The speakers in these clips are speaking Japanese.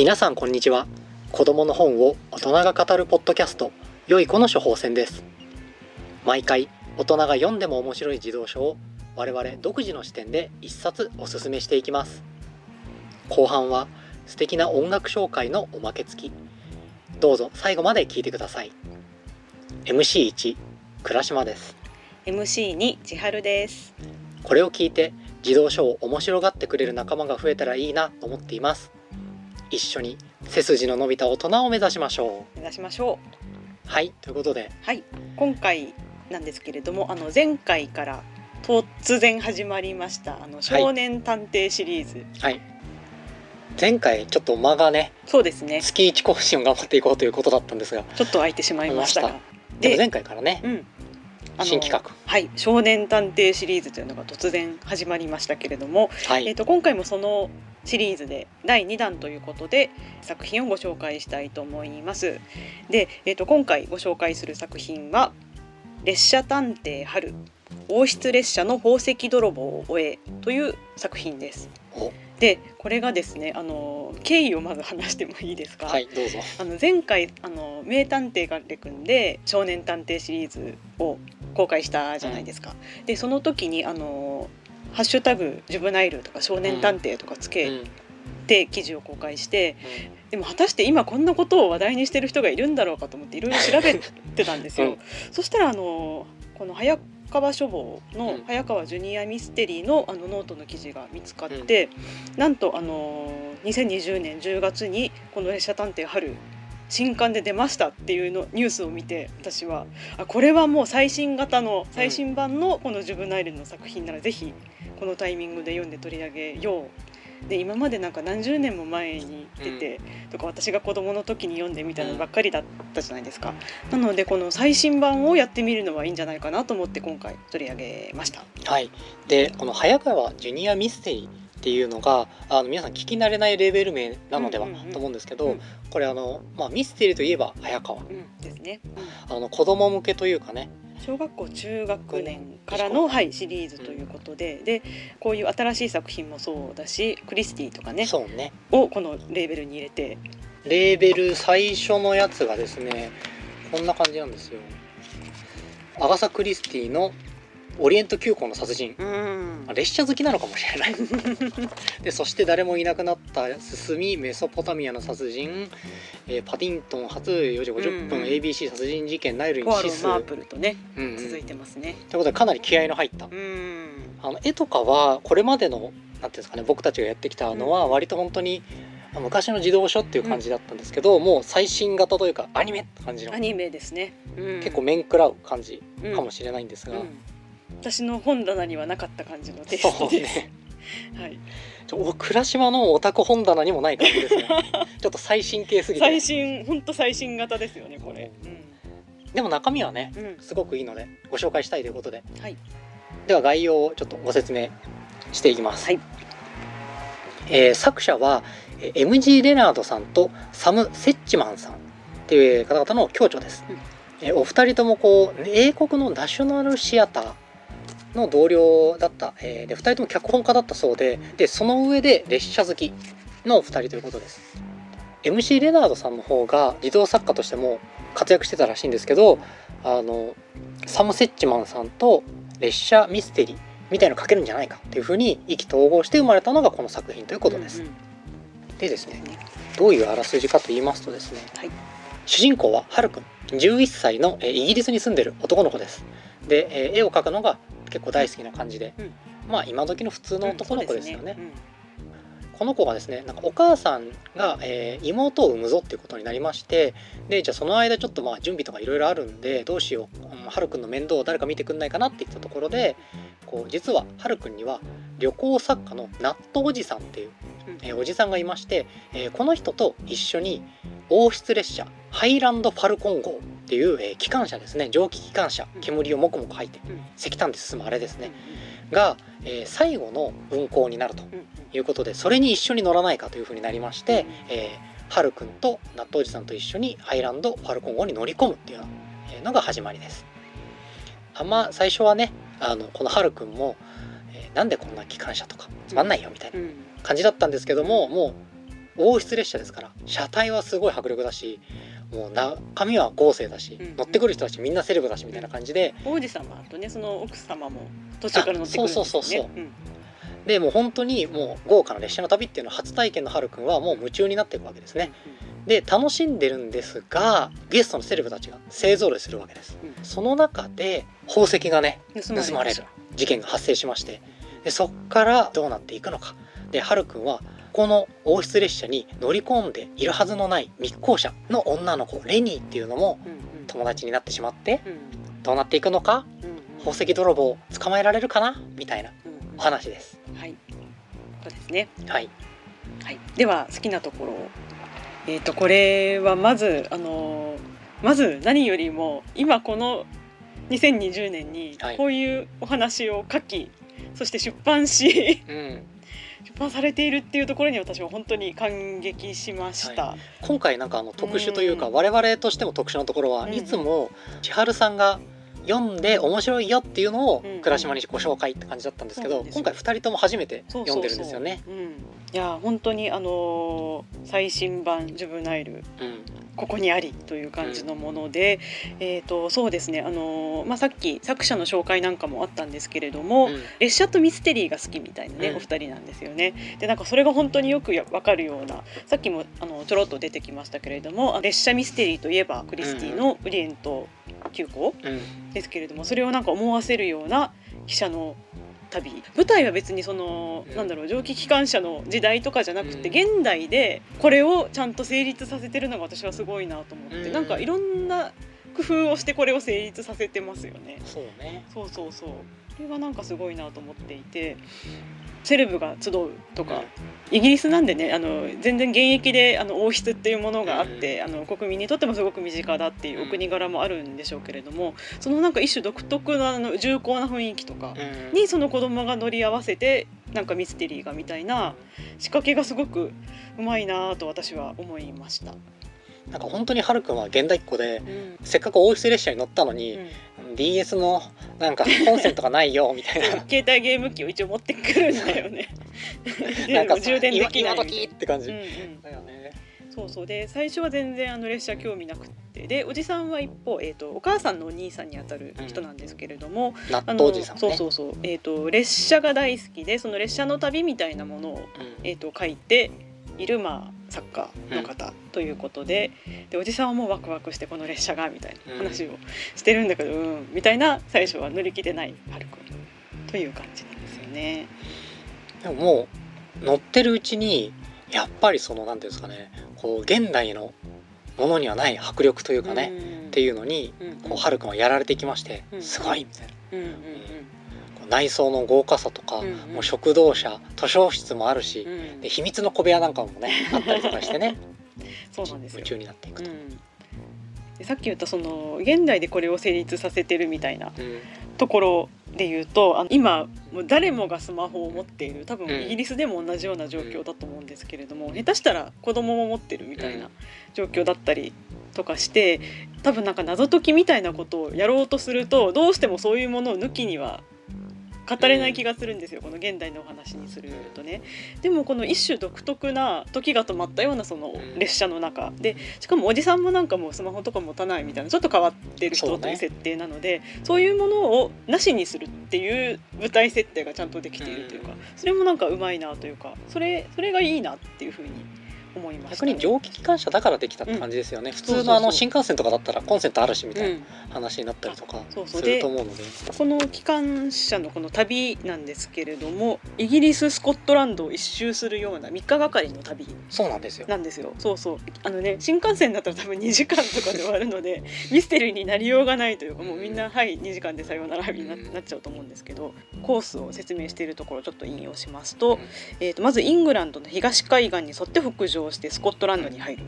皆さんこんにちは。子供の本を大人が語るポッドキャスト。良い子の処方箋です。毎回大人が読んでも面白い児童書を我々独自の視点で一冊おすすめしていきます。後半は素敵な音楽紹介のおまけ付き。どうぞ最後まで聞いてください。MC1 倉島です。MC に千春です。これを聞いて児童書を面白がってくれる仲間が増えたらいいなと思っています一緒に背筋の伸びた大人を目指しましょ目指しましょう。はいということで。うはい。今回なんですけれどもあの前回から突然始まりましたあの少年探偵シリーズ、はい。前回ちょっと間がねそうですね。月1更新を頑張っていこうということだったんですがちょっと空いてしまいましたが。でも前回からねうん新企画はい少年探偵シリーズというのが突然始まりましたけれども、はい、えー、と今回もそのシリーズで第2弾ということで作品をご紹介したいと思います。で、えー、と今回ご紹介する作品は「列車探偵春王室列車の宝石泥棒を終え」という作品です。おでこれがですねあの経緯をまず話してもいいですか、はいどうぞ。あの前回あの名探偵ガレ君で少年探偵シリーズを公開したじゃないですか。でその時にあのハッシュタグジュブナイルとか少年探偵とかつうけん。て記事を公開して、でも果たして今こんなことを話題にしてる人がいるんだろうかと思っていろいろ調べてたんですよ。うん。そしたらあのこの早川書房のうん。早川ジュニアミステリーのあのノートの記事が見つかって、なんとあの2020年10月にこの列車探偵春新刊で出ましたっていうのニュースを見て私はあこれはもう最新型の最新版のこのジュブナイルの作品ならぜひこのタイミングで読んで取り上げようで今までなんか何十年も前に出て、とか私が子供の時に読んでみたのばっかりだったじゃないですか、なのでこの最新版をやってみるのはいいんじゃないかなと思って今回取り上げました。はい。でこの早川ジュニアミステリーっていうのがあの皆さん聞き慣れないレベル名なのではうんうんうんと思うんですけど、うん。これあの、まあ、ミステリーといえば早川。うん。ですね、あの子供向けというかね小学校中学年からの、はい、シリーズということで、でこういう新しい作品もそうだしクリスティとかねそうね。をこのレーベルに入れて。レーベル最初のやつがですねこんな感じなんですよ。アガサ・クリスティの「オリエント急行の殺人」うん。列車好きなのかもしれない。でそして誰もいなくなった進みメソポタミアの殺人、えーパディントン初4時50分、うん。うん ABC 殺人事件ナイルポにシス、マープルとねうんうん。続いてますね。ということでかなり気合いの入った。うん。あの絵とかはこれまでのなんていうんですかね僕たちがやってきたのはうん。割と本当に昔の児童書っていう感じだったんですけど、もう最新型というかアニメって感じの。アニメですね、うん。結構面食らう感じうんかもしれないんですが、うん私の本棚にはなかった感じのテイストで。す、ね。はい、倉島のオタク本棚にもない感じですね。ちょっと最新系すぎて。最新本当最新型ですよねこれ、でも中身はねうん。うんすごくいいのでご紹介したいということで。はい。では概要をちょっとご説明していきます、はい。えー作者はえー MG レナードさんとサム・セッチマンさんっていう方々の共著です、うん。えーお二人ともこう英国のナショナルシアターの同僚だった、えーで二人とも脚本家だったそうででその上で列車好きのお二人ということです MC レナードさんの方が児童作家としても活躍してたらしいんですけどあのサム・セッチマンさんと列車ミステリーみたいの書けるんじゃないかっていうふうに意気投合して生まれたのがこの作品ということです。うんうんでですねどういうあらすじかと言いますとですね、はい主人公はハルくん11歳のえーイギリスに住んでる男の子です。で、えー絵を描くのが結構大好きな感じで、うん。まあ今時の普通の男の子ですよね。うんこの子がですねなんかお母さんが、えー妹を産むぞっていうことになりましてでじゃあその間ちょっとまあ準備とかいろいろあるんでどうしよう、うん、はるくんの面倒を誰か見てくんないかなって言ったところでこう実ははるくんには旅行作家の納豆おじさんっていう、うん。えーおじさんがいまして、えーこの人と一緒に王室列車ハイランド・ファルコン号っていう、えー機関車ですね。蒸気機関車煙をもくもく吐いてうん。石炭で進むあれですうんねが、えー最後の運行になるということでそれに一緒に乗らないかというふうになりまして、うんえー、はるくんと納豆おじさんと一緒にハイランドファルコン号に乗り込むっていうようなえーのが始まりです。あんま最初はねあのこのはるくんも、えーなんでこんな機関車とかつまんないよみたいなうん。感じだったんですけどももう王室列車ですから車体はすごい迫力だしもう中身は豪勢だし、うん乗ってくる人たちみんなセレブだしみたいな感じで。王子様とねその奥様も途中から乗ってくるんですよね。あそうそうそうそう。うん。でもう本当にもう豪華な列車の旅っていうのを初体験のハルくんはもう夢中になっていくわけですね。で楽しんでるんですがゲストのセレブたちが勢ぞろいするわけです。うん。その中で宝石がね盗盗まれる。事件が発生しまして。でそっからどうなっていくのか。でハルくんはこの王室列車に乗り込んでいるはずのない密航者の女の子レニーっていうのも友達になってしまってうん。どうなっていくのか？うんうん。宝石泥棒を捕まえられるかな？みたいなお話です。はい。そうですね。はい、はい、では好きなところをえっ、とこれはまずあのーまず何よりも今この2020年にはい。こういうお話を書き、そして出版しうん、出版されているっていうところに私は本当に感激しました。今回なんかあの特殊というかうん。我々としても特殊なところはうん。いつも千春さんが読んで面白いよっていうのをうん倉島にご紹介って感じだったんですけどそうなんですよ。今回2人とも初めて読んでるんですよね。そうそうそううん、いや本当にあのー最新版ジュブナイルうん。ここにありという感じのもので、えっ、とそうですねあのーまあさっき作者の紹介なんかもあったんですけれども、うん。列車とミステリーが好きみたいなね、うん。お二人なんですよね。でなんかそれが本当によくやわかるようなさっきもあのちょろっと出てきましたけれども列車ミステリーといえばクリスティの「ウリエント急行うん」ですけれどもそれをなんか思わせるような汽車の旅。舞台は別にその、うん。なんだろう蒸気機関車の時代とかじゃなくて、うん。現代でこれをちゃんと成立させてるのが私はすごいなと思って、うん。なんかいろんな工夫をしてこれを成立させてますよね。そうね。そうそうそう。これがなんかすごいなと思っていてセレブが集うとか、イギリスなんでねあの全然現役であの王室っていうものがあって、あの国民にとってもすごく身近だっていうお国柄もあるんでしょうけれどもそのなんか一種独特なあの重厚な雰囲気とかうん。にその子供が乗り合わせてなんかミステリーがみたいな仕掛けがすごくうまいなと私は思いました。なんか本当にハルくんは現代っ子でうん。せっかく王室列車に乗ったのに、うん。DS のなんかコンセントがないよみたいな。携帯ゲーム機を一応持ってくるんだよね。で なんかも充電できない今時って感じ、うんうん。だよね。そうそう。で最初は全然あの列車興味なくって。でおじさんは一方、えー、とお母さんのお兄さんにあたる人なんですけれども、納あの豆おじさんね。そうそうそう、えー、と列車が大好きでその列車の旅みたいなものを、うん。えー、と書いている、まあ、作家の方ということで,、でおじさんはもうワクワクしてこの列車がみたいな話をしてるんだけど、うんみたいな最初は乗り気でないハルくんという感じなんですよね。でももう乗ってるうちにやっぱりそのなんていうんですかねこう現代のものにはない迫力というかね、っていいうのにうんうん。こうハルくんはやられてきまして、うん。すごいみたいな。うん内装の豪華さとか、うんうん。もう食堂車図書室もあるし、うん。で秘密の小部屋なんかもね あったりとかしてね。そうなんですよ。夢中になっていくと。うん。でさっき言ったその現代でこれを成立させてるみたいなうん。ところで言うとあの今もう誰もがスマホを持っている多分うん。イギリスでも同じような状況だと思うんですけれども、下手したら子供も持ってるみたいな状況だったりとかして多分なんか謎解きみたいなことをやろうとするとどうしてもそういうものを抜きには語れない気がするんですよ、この現代のお話にするとね。でもこの一種独特な時が止まったようなそのうん列車の中。でしかもおじさんもなんかもうスマホとか持たないみたいなちょっと変わってる人という設定なのでそう,、いうものをなしにするっていう舞台設定がちゃんとできているというか、それもなんかうまいなというかそれそれがいいなっていうふうに思いました、逆に蒸気機関車だからできたって感じですよね、普通のそうそうそう。あの新幹線とかだったらコンセントあるしみたいなうん。話になったりとかすると思うので。この機関車のこの旅なんですけれどもイギリススコットランドを一周するような3日がかりの旅そうなんですよ。なんですよ。そうそう。あのね新幹線だったら多分2時間とかで終わるので ミステリーになりようがないというかもうみんな「はい2時間でさようなら」になっちゃうと思うんですけどコースを説明しているところをちょっと引用しますと、うん。えー、とまずイングランドの東海岸に沿って北上してスコットランドに入る。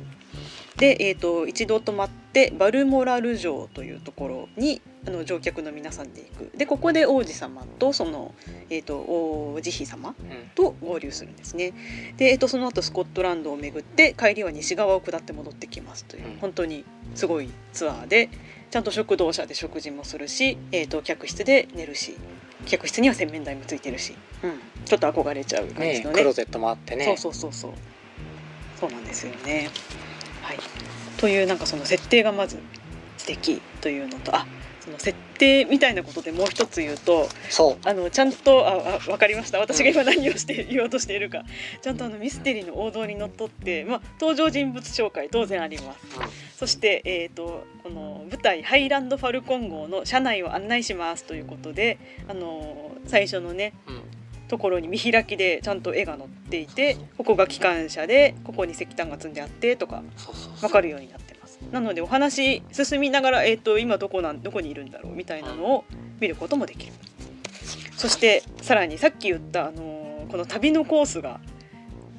で、えー、と一度泊まってバルモラル城というところにあの乗客の皆さんで行く。でここで王子様とその、えー、と王子妃様うん。と合流するんですね。で、えー、とその後スコットランドを巡って帰りは西側を下って戻ってきますという、うん。本当にすごいツアーでちゃんと食堂車で食事もするし、えー、と客室で寝るし客室には洗面台もついてるし、うん、ちょっと憧れちゃう感じのね。ねクローゼットもあってね。そうそうそうそうそうなんですよね。はい、というなんかその設定がまず素敵というのとあその設定みたいなことでもう一つ言うとそう。あのちゃんとああ分かりました。私が今何をして言おうとしているか。ちゃんとあのミステリーの王道にのっとって、まあ、登場人物紹介当然あります。そして、えー、とこの舞台「ハイランド・ファルコン号」の車内を案内しますということで、あのー最初のねうん、うんところに見開きでちゃんと絵が載っていてここが機関車でここに石炭が積んであってとか分かるようになってます。なのでお話進みながら、えー、と今どこなんどこにいるんだろうみたいなのを見ることもできる。そしてさらにさっき言った、あのーこの旅のコースが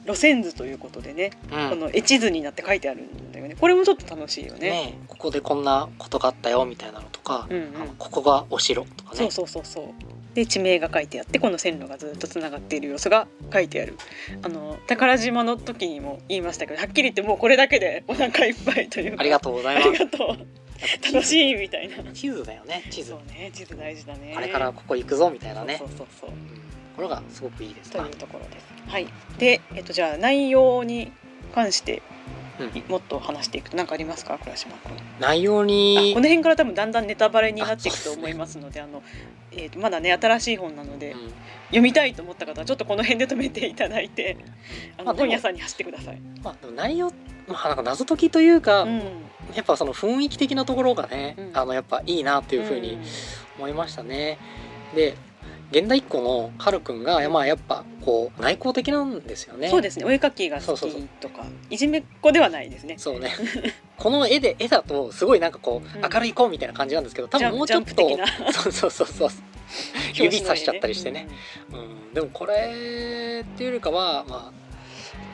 路線図ということでね、うん。この絵地図になって書いてあるんだよね。これもちょっと楽しいよね。ねここでこんなことがあったよみたいなのとか、うんうん。ここがお城とかね。そうそうそうそう。で地名が書いてあってこの線路がずっとつながっている様子が書いてある。あの宝島の時にも言いましたけどはっきり言ってもうこれだけでお腹いっぱいというか。ありがとうござあいます。りがとう。楽しいみたいな。地図だよね地図。そうね地図大事だね。あれからここ行くぞみたいなね。そうそうそうそう。うんこれがすごくいいですなというところです。はい。でえっとじゃあ内容に関してうん。もっと話していくと何かありますか倉島君。内容あにこの辺から多分だんだんネタバレになっていくと思いますのであの、えー、とまだね新しい本なので、うん。読みたいと思った方はちょっとこの辺で止めていただいてあのまあ本屋さんに走ってください。まあでも内容まあなんか謎解きというか、うん。やっぱその雰囲気的なところがね、うん。あのやっぱいいなっていうふうにん。思いましたね。で現代っ子のカルくんが、まあやっぱこう内向的なんですよね。そうですね。お絵描きが好そうそうそう。きとかいじめっ子ではないですね。そうね。この絵で絵だとすごいなんかこう、うん。明るい子みたいな感じなんですけど多分もうちょっとそうそうそうそう。指さしちゃったりしてね。表、うん、でもこれっていうよりかはまあ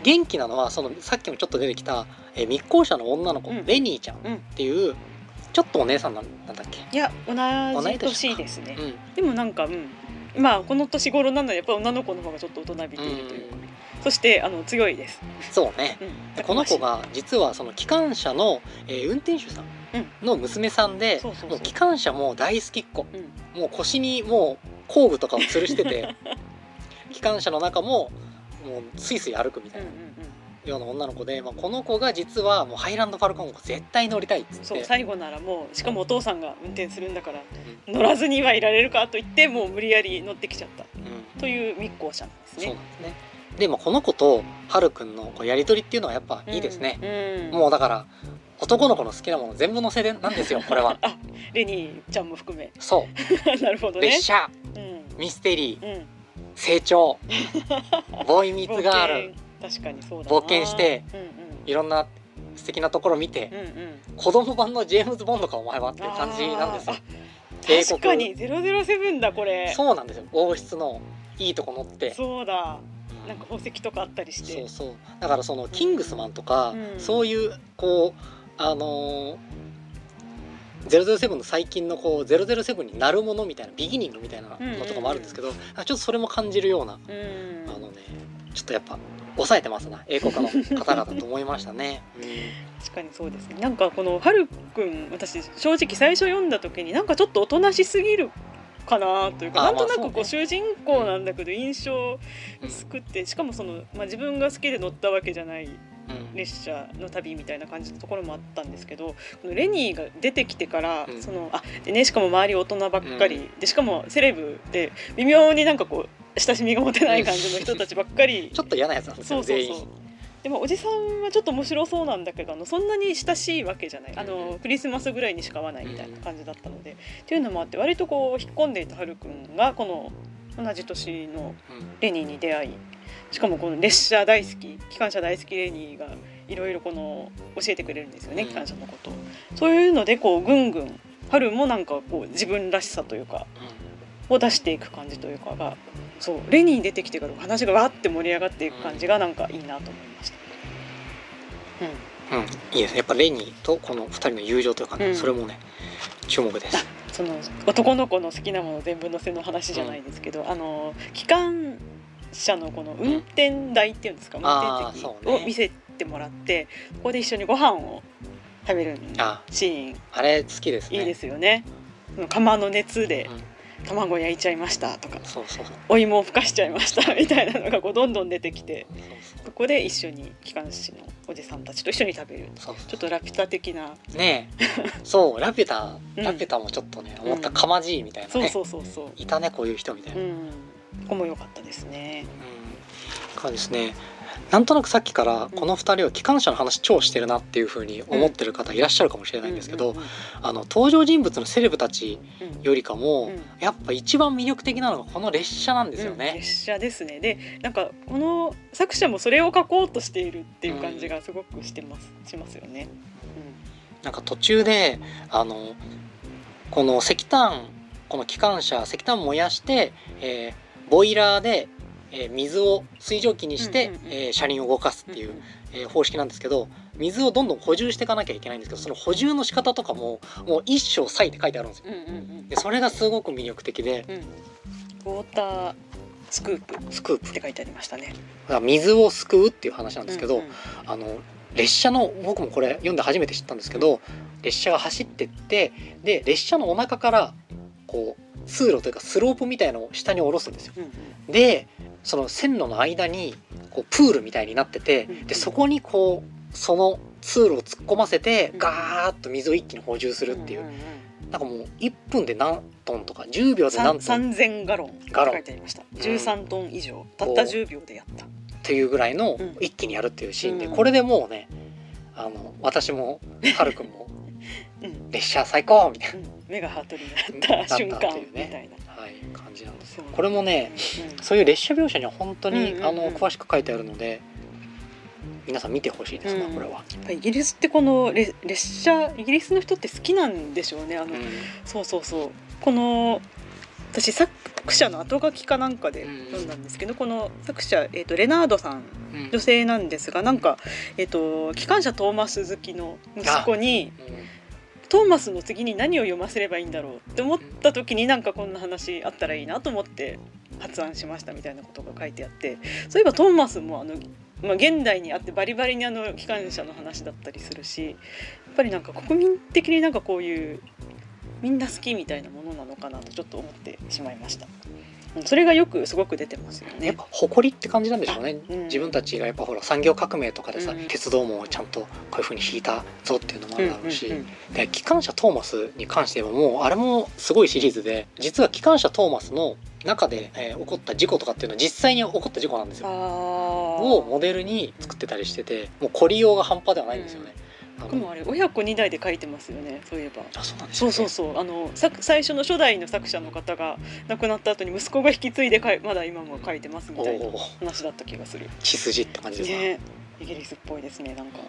元気なのはそのさっきもちょっと出てきた、えー密航者の女の子、うん。レニーちゃんっうんていうちょっとお姉さんなんだっけ、いや同じ年ですね。うんでもなんかうんまあこの年頃なのでやっぱり女の子の方がちょっと大人びているというか、そしてあの強いです。そうね。うん。でこの子が実はその機関車の、えー運転手さんの娘さんで、もう機関車も大好きっ子。うん。もう腰にもう工具とかを吊るしてて 機関車の中ももうスイスイ歩くみたいな。うんうんうんような女の子で、まあ、この子が実はもうハイランドファルコン号絶対乗りたいっつって。そう最後ならもうしかもお父さんが運転するんだから乗らずにはいられるかと言ってもう無理やり乗ってきちゃった。うん。という密航者なんですそうなんね。ですね。でもこの子とハルくんのこうやり取りっていうのはやっぱいいですね、うん。もうだから男の子の好きなもの全部載せでなんですよ これは。あレニーちゃんも含め。そなるほどね。う列車。うん。ミステリー。うん。成長。ボーイミーツガール確かにそうだな。冒険してうんうん。いろんな素敵なところ見てうんうん。子供版のジェームズ・ボンドかお前はっていう感じなんですよ。確かにゼロゼロセブンだこれ。そうなんですよ。王室のいいとこ乗って。そうだ。うん。なんか宝石とかあったりして。そうそう。だからそのキングスマンとか、うん。そういうこうあのー、007の最近のこう007になるものみたいなビギニングみたいなのとかもあるんですけど、あちょっとそれも感じるようなうん。あのねちょっとやっぱ抑えてますな。英国の方々と思いましたね。確かにそうですね。なんかこのはるくん私正直最初読んだ時になんかちょっとおとなしすぎるかなというかあなんとなくこう主人公なんだけど印象うん薄くってしかもその、まあ、自分が好きで乗ったわけじゃないうん列車の旅みたいな感じのところもあったんですけどこのレニーが出てきてから、うん。そのあでねしかも周り大人ばっかり、でしかもセレブで微妙になんかこう親しみが持てない感じの人たちばっかり。ちょっと嫌なやつなんですよそうそう。でもおじさんはちょっと面白そうなんだけどあのそんなに親しいわけじゃない。あのクリスマスぐらいにしか会わないみたいな感じだったので、っていうのもあって割とこう引っ込んでいたはるくんがこの同じ年のうん。レニーに出会いしかもこの列車大好き機関車大好きレニーがいろいろこの教えてくれるんですよねうん。機関車のこと。をそういうのでこうぐんぐん春もなんかこう自分らしさというかを出していく感じというかがそうレニーに出てきてから話がわーって盛り上がっていく感じがなんかいいなと思いました。うん。うん、いいですね。やっぱレニーとこの2人の友情というかね、うん。それもね注目です。その男の子の好きなもの全部載せの話じゃないですけど、あの機関車のこの運転台っていうんですか、運あー転席を見せてもらってここで一緒にご飯を食べるあシーン。あれ好きですね。いいですよね。釜の熱でうん。卵焼いちゃいましたとかそうそうそう。お芋をふかしちゃいました みたいなのがこうどんどん出てきてそこで一緒に機関士のおじさんたちと一緒に食べる。ちょっとラピュタ的な。ねえ。そうラピュタ。うん。ラピュタもちょっとね、うん思ったかまじいみたいなね、そうそうそうそう。いたねこういう人みたいな、うんうんここも良かったですね。からですねなんとなくさっきからこの2人は機関車の話超してるなっていう風に思ってる方いらっしゃるかもしれないんですけど、うんうんあの登場人物のセレブたちうんよりかも、うんやっぱ一番魅力的なのがこの列車なんですようん。ね。列車ですね。でなんかこの作者もそれを書こうとしているっていう感じがすごくしてます、しますよね。なんか途中であのこの石炭この機関車石炭燃やして、えーボイラーで、えー水を水蒸気にして、えー車輪を動かすうんっていう、えー方式なんですけど水をどんどん補充していかなきゃいけないんですけどその補充の仕方とかももう一生割いて書いてあるんですよ。でそれがすごく魅力的でうん。ウォータースクープ。っスクープて書いてありましたね。だから水をすくうっていう話なんですけど、うんうん。あの列車の僕もこれ読んで初めて知ったんですけど列車が走ってってで列車のお腹からこう通路というかスロープみたいのを下に下ろすんですよ。でその線路の間にこうプールみたいになっててうんでそこにこうその通路を突っ込ませてうん。ガーッと水を一気に補充するっていう。なんかもう1分で何トンとか10秒で何トン。三千ガロンガロン。書いてありました。十三トン以上。たった10秒でやった。っていうぐらいのうん。一気にやるっていうシーンでうんこれでもうねあの私もはるくんも うん。列車最高みたいうん目がハートになった瞬間みたいな。な、はい、感じなんですよ。これもねうん。そういう列車描写には本当に、うんうんうん。あの詳しく書いてあるので皆さん見てほしいですね、うん。これは、イギリスってこのレ列車イギリスの人って好きなんでしょうね。あの、うん。そうそうそう。この私作者の後書きかなんかでうん読んだんですけど、この作者、えー、とレナードさんうん。女性なんですがなんか、えー、と機関車トーマス好きの息子にトーマスの次に何を読ませればいいんだろうって思った時になんかこんな話あったらいいなと思って発案しましたみたいなことが書いてあってそういえばトーマスもあの、まあ、現代にあってバリバリにあの機関車の話だったりするしやっぱりなんか国民的になんかこういうみんな好きみたいなものなのかなとちょっと思ってしまいました。うんそれがよくすごく出てますよねやっ。ぱ誇りって感じなんでしょうね、うん自分たちがやっぱほら産業革命とかでさ、うん鉄道網をちゃんとこういうふうに引いたぞっていうのもあるだろうし、うんうんで機関車トーマスに関してはもうあれもすごいシリーズで実は機関車トーマスの中で、えー起こった事故とかっていうのは実際に起こった事故なんですあよ。ーをモデルに作ってたりしててもう凝りようが半端ではないんですよね。あのでもあれ親子2代で書いてますよねそういえば。あそうなんですそうそうそうあの作最初の初代の作者の方が亡くなった後に息子が引き継いでかいまだ今も書いてますみたいな話だった気がする。血筋って感じですね。ねイギリスっぽいですねなんか。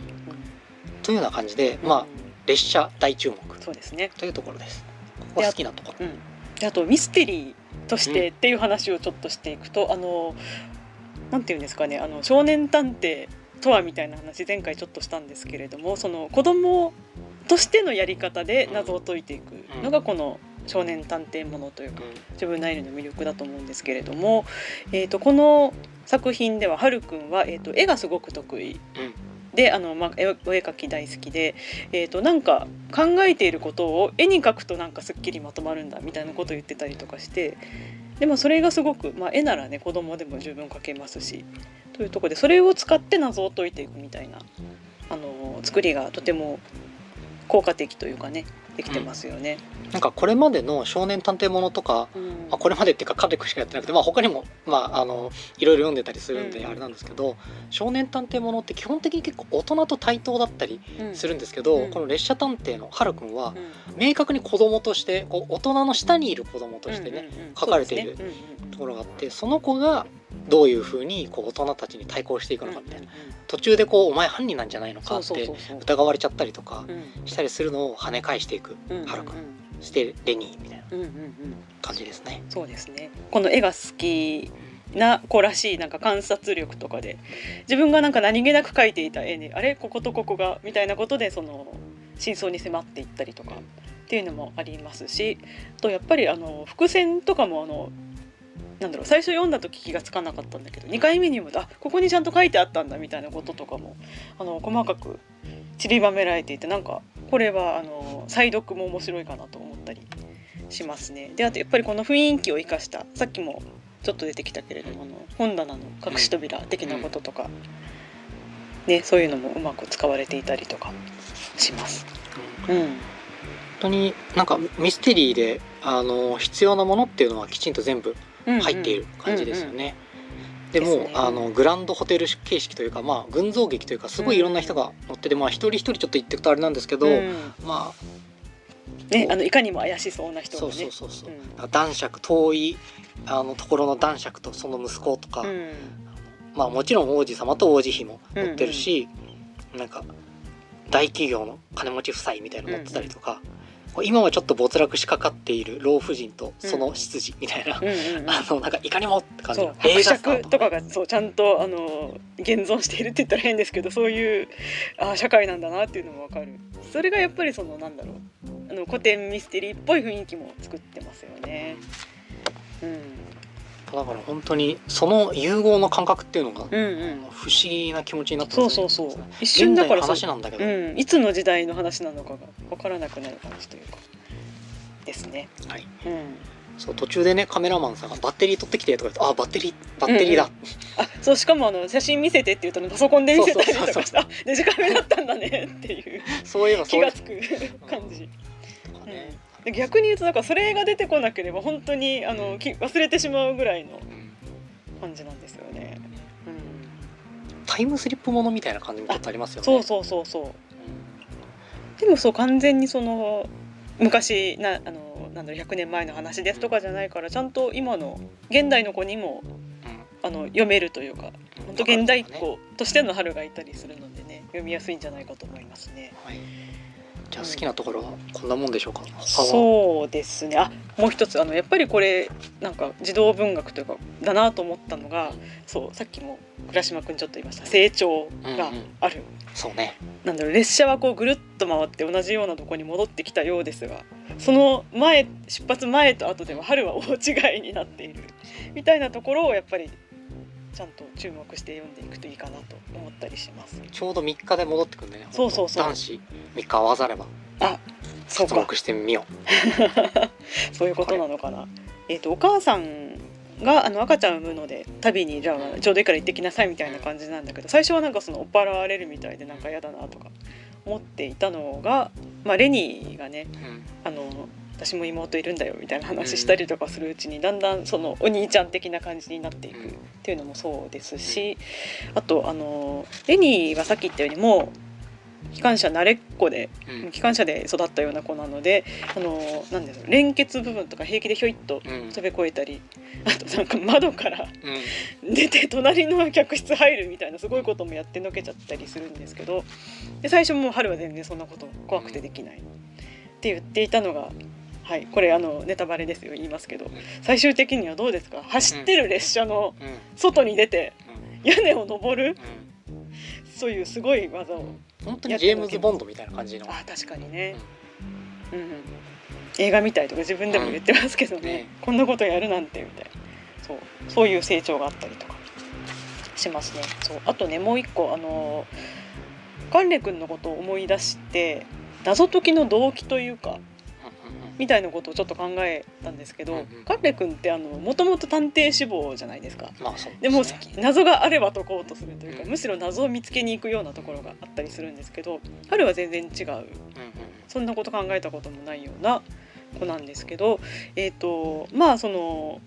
というような感じで、うんまあ列車大注目そうですね。というところです。ここ好きなところ。うん。であとミステリーとしてっていう話をちょっとしていくと、あのなんていうんですかねあの少年探偵とはみたいな話前回ちょっとしたんですけれどもその子供としてのやり方で謎を解いていくのがこの少年探偵ものというか自分なりの魅力だと思うんですけれども、えー、とこの作品でははるくんは、えー、と絵がすごく得意うん。であの、まあ、絵お絵描き大好きで、えー、となんか考えていることを絵に描くとなんかすっきりまとまるんだみたいなことを言ってたりとかしてでもそれがすごく、まあ、絵ならね子供でも十分描けますしというとこでそれを使って謎を解いていくみたいなあの作りがとても効果的というかねできてますよね。なんかこれまでの少年探偵ものとか、うん。まあ、これまでっていうかカレクしかやってなくて、まあ、他にも、まあ、あのいろいろ読んでたりするんでうん。あれなんですけど、少年探偵ものって基本的に結構大人と対等だったりうん。するんですけど、うん。この列車探偵のハルくんはうん。明確に子供としてこう大人の下にいる子供としてね、うんうんうん。書かれているところがあってその子がどういうふうにこう大人たちに対抗していくのかみたいな、途中でこうお前犯人なんじゃないのかって疑われちゃったりとかうん。したりするのを跳ね返していくうんうんうん。ハルくんしてレニーみたいな感じですね。そうですね。この絵が好きな子らしいなんか観察力とかで自分がなんか何気なく描いていた絵にあれ？こことここが？みたいなことでその真相に迫っていったりとかっていうのもありますしあとやっぱりあの伏線とかもあのなんだろう最初読んだ時気がつかなかったんだけど2回目に読むとあここにちゃんと書いてあったんだみたいなこととかもあの細かく散りばめられていてなんかこれはあの再読も面白いかなと思ったりしますね。であとやっぱりこの雰囲気を生かしたさっきもちょっと出てきたけれどもあの本棚の隠し扉的なこととか、ね、そういうのもうまく使われていたりとかします。うん、本当になんかミステリーであの必要なものっていうのはきちんと全部入っている感じですよね。でもね。あのグランドホテル形式というか、まあ、群像劇というかすごいいろんな人が乗ってて、まあ、一人一人ちょっと言ってくとあれなんですけど、うん。まね、あのいかにも怪しそうなあそう人がね。そうそうそう、う。ん。男爵遠いあのところの男爵とその息子とか、うん。まあもちろん王子様と王子妃も乗ってるし、なんか大企業の金持ち夫妻みたいなの乗ってたりとか、こう今はちょっと没落しかかっている老婦人とその執事みたいな、うんうんうん。あのなんかいかにもって感じのそう。伯爵と。かがそうちゃんとあの現存しているって言ったら変ですけどそういうあ社会なんだなっていうのもわかる。それがやっぱりそのなんだろう。あの古典ミステリーっぽい雰囲気も作ってますよね。うん、だから本当にその融合の感覚っていうのが、うんうん。不思議な気持ちになってそうますね。そうそう一瞬現代のだからそう話なんだけど、うん、いつの時代の話なのかが分からなくなる感じというかですね。はい、うん、そう途中でねカメラマンさんがバッテリー取ってきてとか言ってあバッテリーバッテリーだ、うんあそうしかもあの写真見せてって言うとねパソコンで見せたりとそうそうそうかしてあデジカメだったんだねっていう。そういえばそう気がつく感じ。とかね、で逆に言うとなんかそれが出てこなければ本当にあのき忘れてしまうぐらいのうん。感じなんですよね。うん、タイムスリップものみたいな感じもちょっとありますよね。そうそうそうそう。でもそう完全にその昔なあのなんだろう100年前の話ですとかじゃないからちゃんと今の現代の子にもあの読めるというか本当現代っ子としての春がいたりするのでね読みやすいんじゃないかと思いますね。はい、じゃあ好きなところはこんなもんでしょうか？そうですね。あもう一つあのやっぱりこれなんか児童文学というかだなと思ったのがそうさっきも倉島君ちょっと言いました。成長がある、そうね。なんだろう列車はこうぐるっと回って同じようなとこに戻ってきたようですがその前出発前と後では春は大違いになっている。みたいなところをやっぱりちゃんと注目して読んでいくといいかなと思ったりします。ちょうど3日で戻ってくるね。そうそうそう。男子3日合わざれば。あそうか。してみよ そういうことなのかな。えっ、とお母さんがあの赤ちゃん産むので旅にじゃあちょうどいいから行ってきなさいみたいな感じなんだけど最初はなんかその追っ払われるみたいでなんか嫌だなとか思っていたのが、まあ、レニーがねう、うん。あの私も妹いるんだよみたいな話したりとかするうちにだんだんそのお兄ちゃん的な感じになっていくっていうのもそうですしあとあのレニーはさっき言ったようにもう機関車慣れっこでうん。機関車で育ったような子なのであのなんです連結部分とか平気でひょいっとうん。飛び越えたりあとなんか窓からうん。出て隣の客室入るみたいなすごいこともやってのけちゃったりするんですけどで最初もう春は全然そんなこと怖くてできないって言っていたのが。はい、これあのネタバレですよ言いますけど。最終的にはどうですか？走ってる列車のうん。うん外に出てうん。屋根を登る？うん。そういうすごい技を本当にジェームズ・ボンドみたいな感じの。あ確かにね、うん。うん、映画みたいとか自分でも言ってますけどね,、うん。ねこんなことやるなんてみたいな。そう。そういう成長があったりとかしますね。そう。あとねもう一個あのカンレ君のことを思い出して謎解きの動機というかみたいなことをちょっと考えたんですけど、うんうんカンレ君ってあのもともと探偵志望じゃないですか。まあそうでもすね謎があれば解こうとするというか、うんむしろ謎を見つけに行くようなところがあったりするんですけど春は全然違う。うんうんそんなこと考えたこともないような子なんですけどえっ、とまあその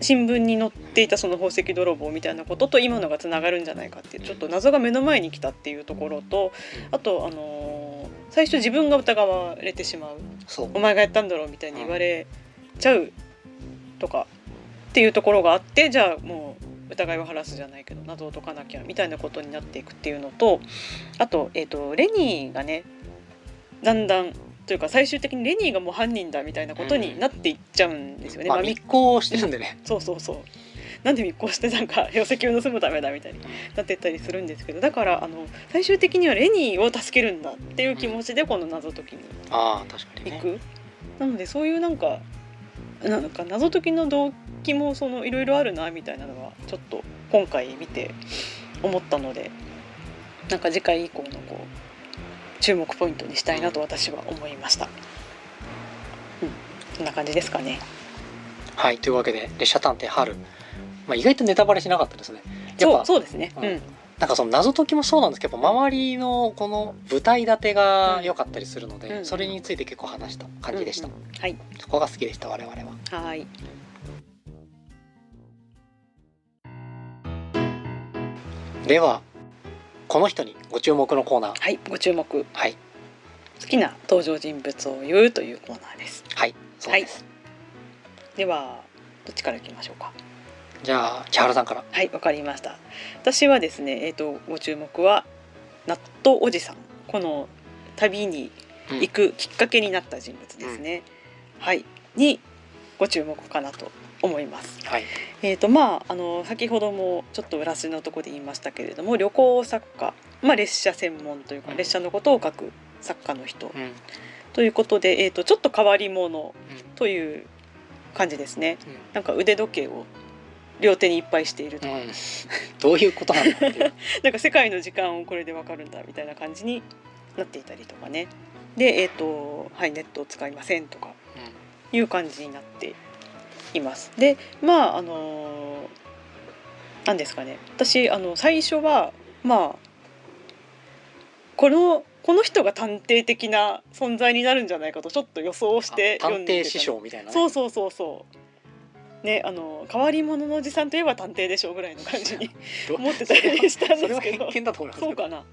新聞に載っていたその宝石泥棒みたいなことと今のがつながるんじゃないかっていうちょっと謎が目の前に来たっていうところとあとあのー最初自分が疑われてしまう。お前がやったんだろうみたいに言われちゃうとかっていうところがあってじゃあもう疑いを晴らすじゃないけど謎を解かなきゃみたいなことになっていくっていうのとあと,、えー、とレニーがねだんだんというか最終的にレニーがもう犯人だみたいなことになっていっちゃうんですよね。まあ密航してるんでね。そうそうそう。なんで密航してなんか宝石を盗むためだみたいになってったりするんですけど。だからあの最終的にはレニーを助けるんだっていう気持ちでこの謎解きに行く、なのでそういうなんかなんか謎解きの動機もそのいろいろあるなみたいなのはちょっと今回見て思ったのでなんか次回以降のこう注目ポイントにしたいなと私は思いました。そん。な感じですかね。はい。というわけで「列車探偵春」まあ、意外とネタバレしなかったですね。やっそうぱそうですね。ううんん、なんかその謎解きもそうなんですけど周りのこの舞台立てが良かったりするので、うん。それについて結構話した感じでした、うん。うん。はい。そこが好きでした我々は。はい。ではこの人にご注目のコーナー。はいご注目。はい。好きな登場人物を言うというコーナーです。はいそうです、ではどっちからいきましょうか？じゃあ千原さんから。はいわかりました。私はですねえっ、とご注目は納豆おじさん。この旅に行くきっかけになった人物ですね、はい。にご注目かなと思います。はい。えーとまあ、あの先ほどもちょっと裏筋のところで言いましたけれども旅行作家、まあ、列車専門というかうん。列車のことを書く作家の人。うん。うんということで、えー、とちょっと変わり者という感じですね。なんか腕時計を両手にいっぱいしているとうん、うん、どういうことなんだっていう、なんか世界の時間をこれでわかるんだみたいな感じになっていたりとかね。で、えーとはい、ネットを使いませんとかいう感じになっています。でまああの何ですかね。私あの最初はまあこのこの人が探偵的な存在になるんじゃないかとちょっと予想して読んでた偵師匠みたいなね、そうそうそうそう。ねあの変わり者のおじさんといえば探偵でしょうぐらいの感じにど 思ってたりしたんですけど。そうかな。そうかな。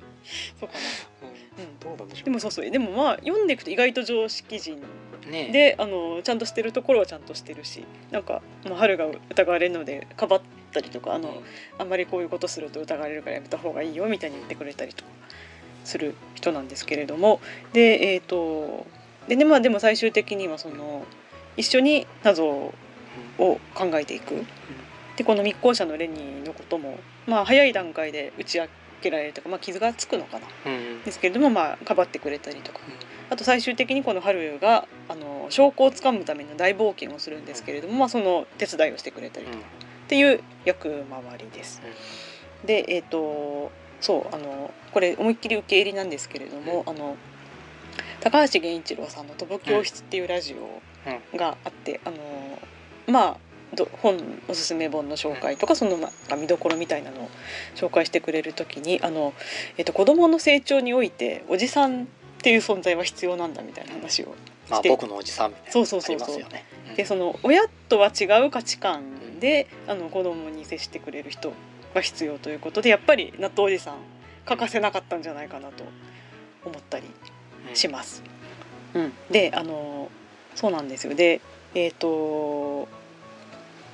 うんうん。どうなんでしょう。でもそうそう。でもまあ読んでいくと意外と常識人ね。えであのちゃんとしてるところはちゃんとしてるしなんか、まあ、春が疑われるのでかばったりとかあの、あんまりこういうことすると疑われるからやめた方がいいよみたいに言ってくれたりとかする人なんですけれどもでえっ、とでねまあでも最終的にはその一緒に謎を考えていく。でこの密航者のレニーのこともまあ早い段階で打ち明けられるとか、まあ、傷がつくのかな。うんうん。ですけれどもまあかばってくれたりとかあと最終的にこの春があの証拠をつかむための大冒険をするんですけれども、まあ、その手伝いをしてくれたりとか。っていう役回りです。でえっ、とそうあのこれ思いっきり受け入れなんですけれども、あの高橋源一郎さんの「飛ぶ教室」っていうラジオがあって、あのまあど本おすすめ本の紹介とかそのまあ見どころみたいなのを紹介してくれる時にあの、えっと子どもの成長においておじさんっていう存在は必要なんだみたいな話をまあ僕のおじさんみたいなそうそうそね。うん。でその親とは違う価値観であの子供に接してくれる人が必要ということでやっぱり納豆おじさん欠かせなかったんじゃないかなと思ったりうん。します。うん、であのそうなんですよ。でえっ、と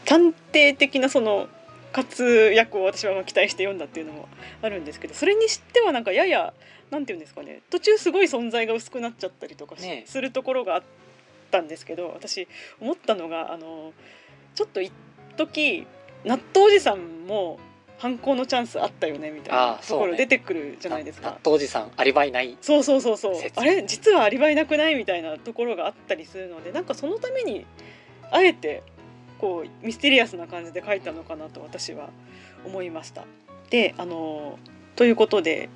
探偵的なその活躍を私はまあ期待して読んだっていうのもあるんですけどそれにしてはなんかややなんていうんですかね途中すごい存在が薄くなっちゃったりとかするところがあったんですけど私思ったのがあのちょっと一時納豆おじさんも犯行のチャンスあったよねみたいあなところ出てくるじゃないですか。納。豆おじさんアリバイない。そうそうそうそう。説。あれ？実はアリバイなくない？みたいなところがあったりするのでなんかそのためにあえてこうミステリアスな感じで書いたのかなと私は思いました。であのということで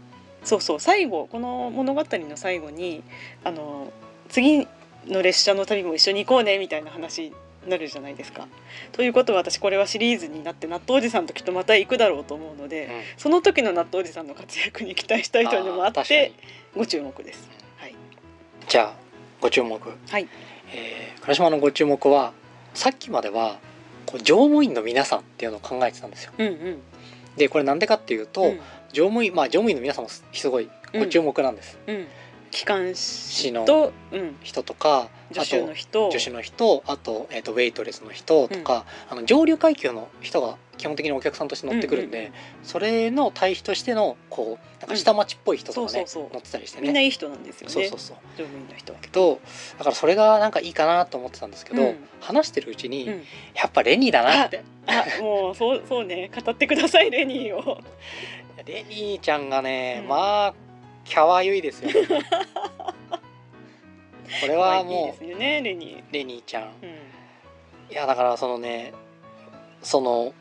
そうそう最後この物語の最後にあの次の列車の旅も一緒に行こうねみたいな話になるじゃないですか。ということは私これはシリーズになって納豆おじさんときっとまた行くだろうと思うので、うんその時の納豆おじさんの活躍に期待したいというのもあってにご注目です。はい。じゃあご注目はい。えー、倉島のご注目はさっきまではこう乗務員の皆さんっていうのを考えてたんですようんうん。でこれなんでかっていうと、うん乗務員まあ乗務員の皆さんもすすごいご注目なんです、うん。機関士の士と、うん、人とか助手の人、助手の人あと,、えー、とウェイトレスの人とか、あの上流階級の人が基本的にお客さんとして乗ってくるんで、うんうんそれの対比としてのこうなんか下町っぽい人とかね、乗ってたりしてね。みんないい人なんですよね。そうそうそう。乗務員の人は。けどだからそれがなんかいいかなと思ってたんですけど、うん。話してるうちに、うん。やっぱレニーだなって。あ、もうそうそうね、語ってくださいレニーを。レニーちゃんがね、うん。まあキャワユイですよ。これはもいいですよねレニー。うレニーちゃん。うん。いやだからそのねその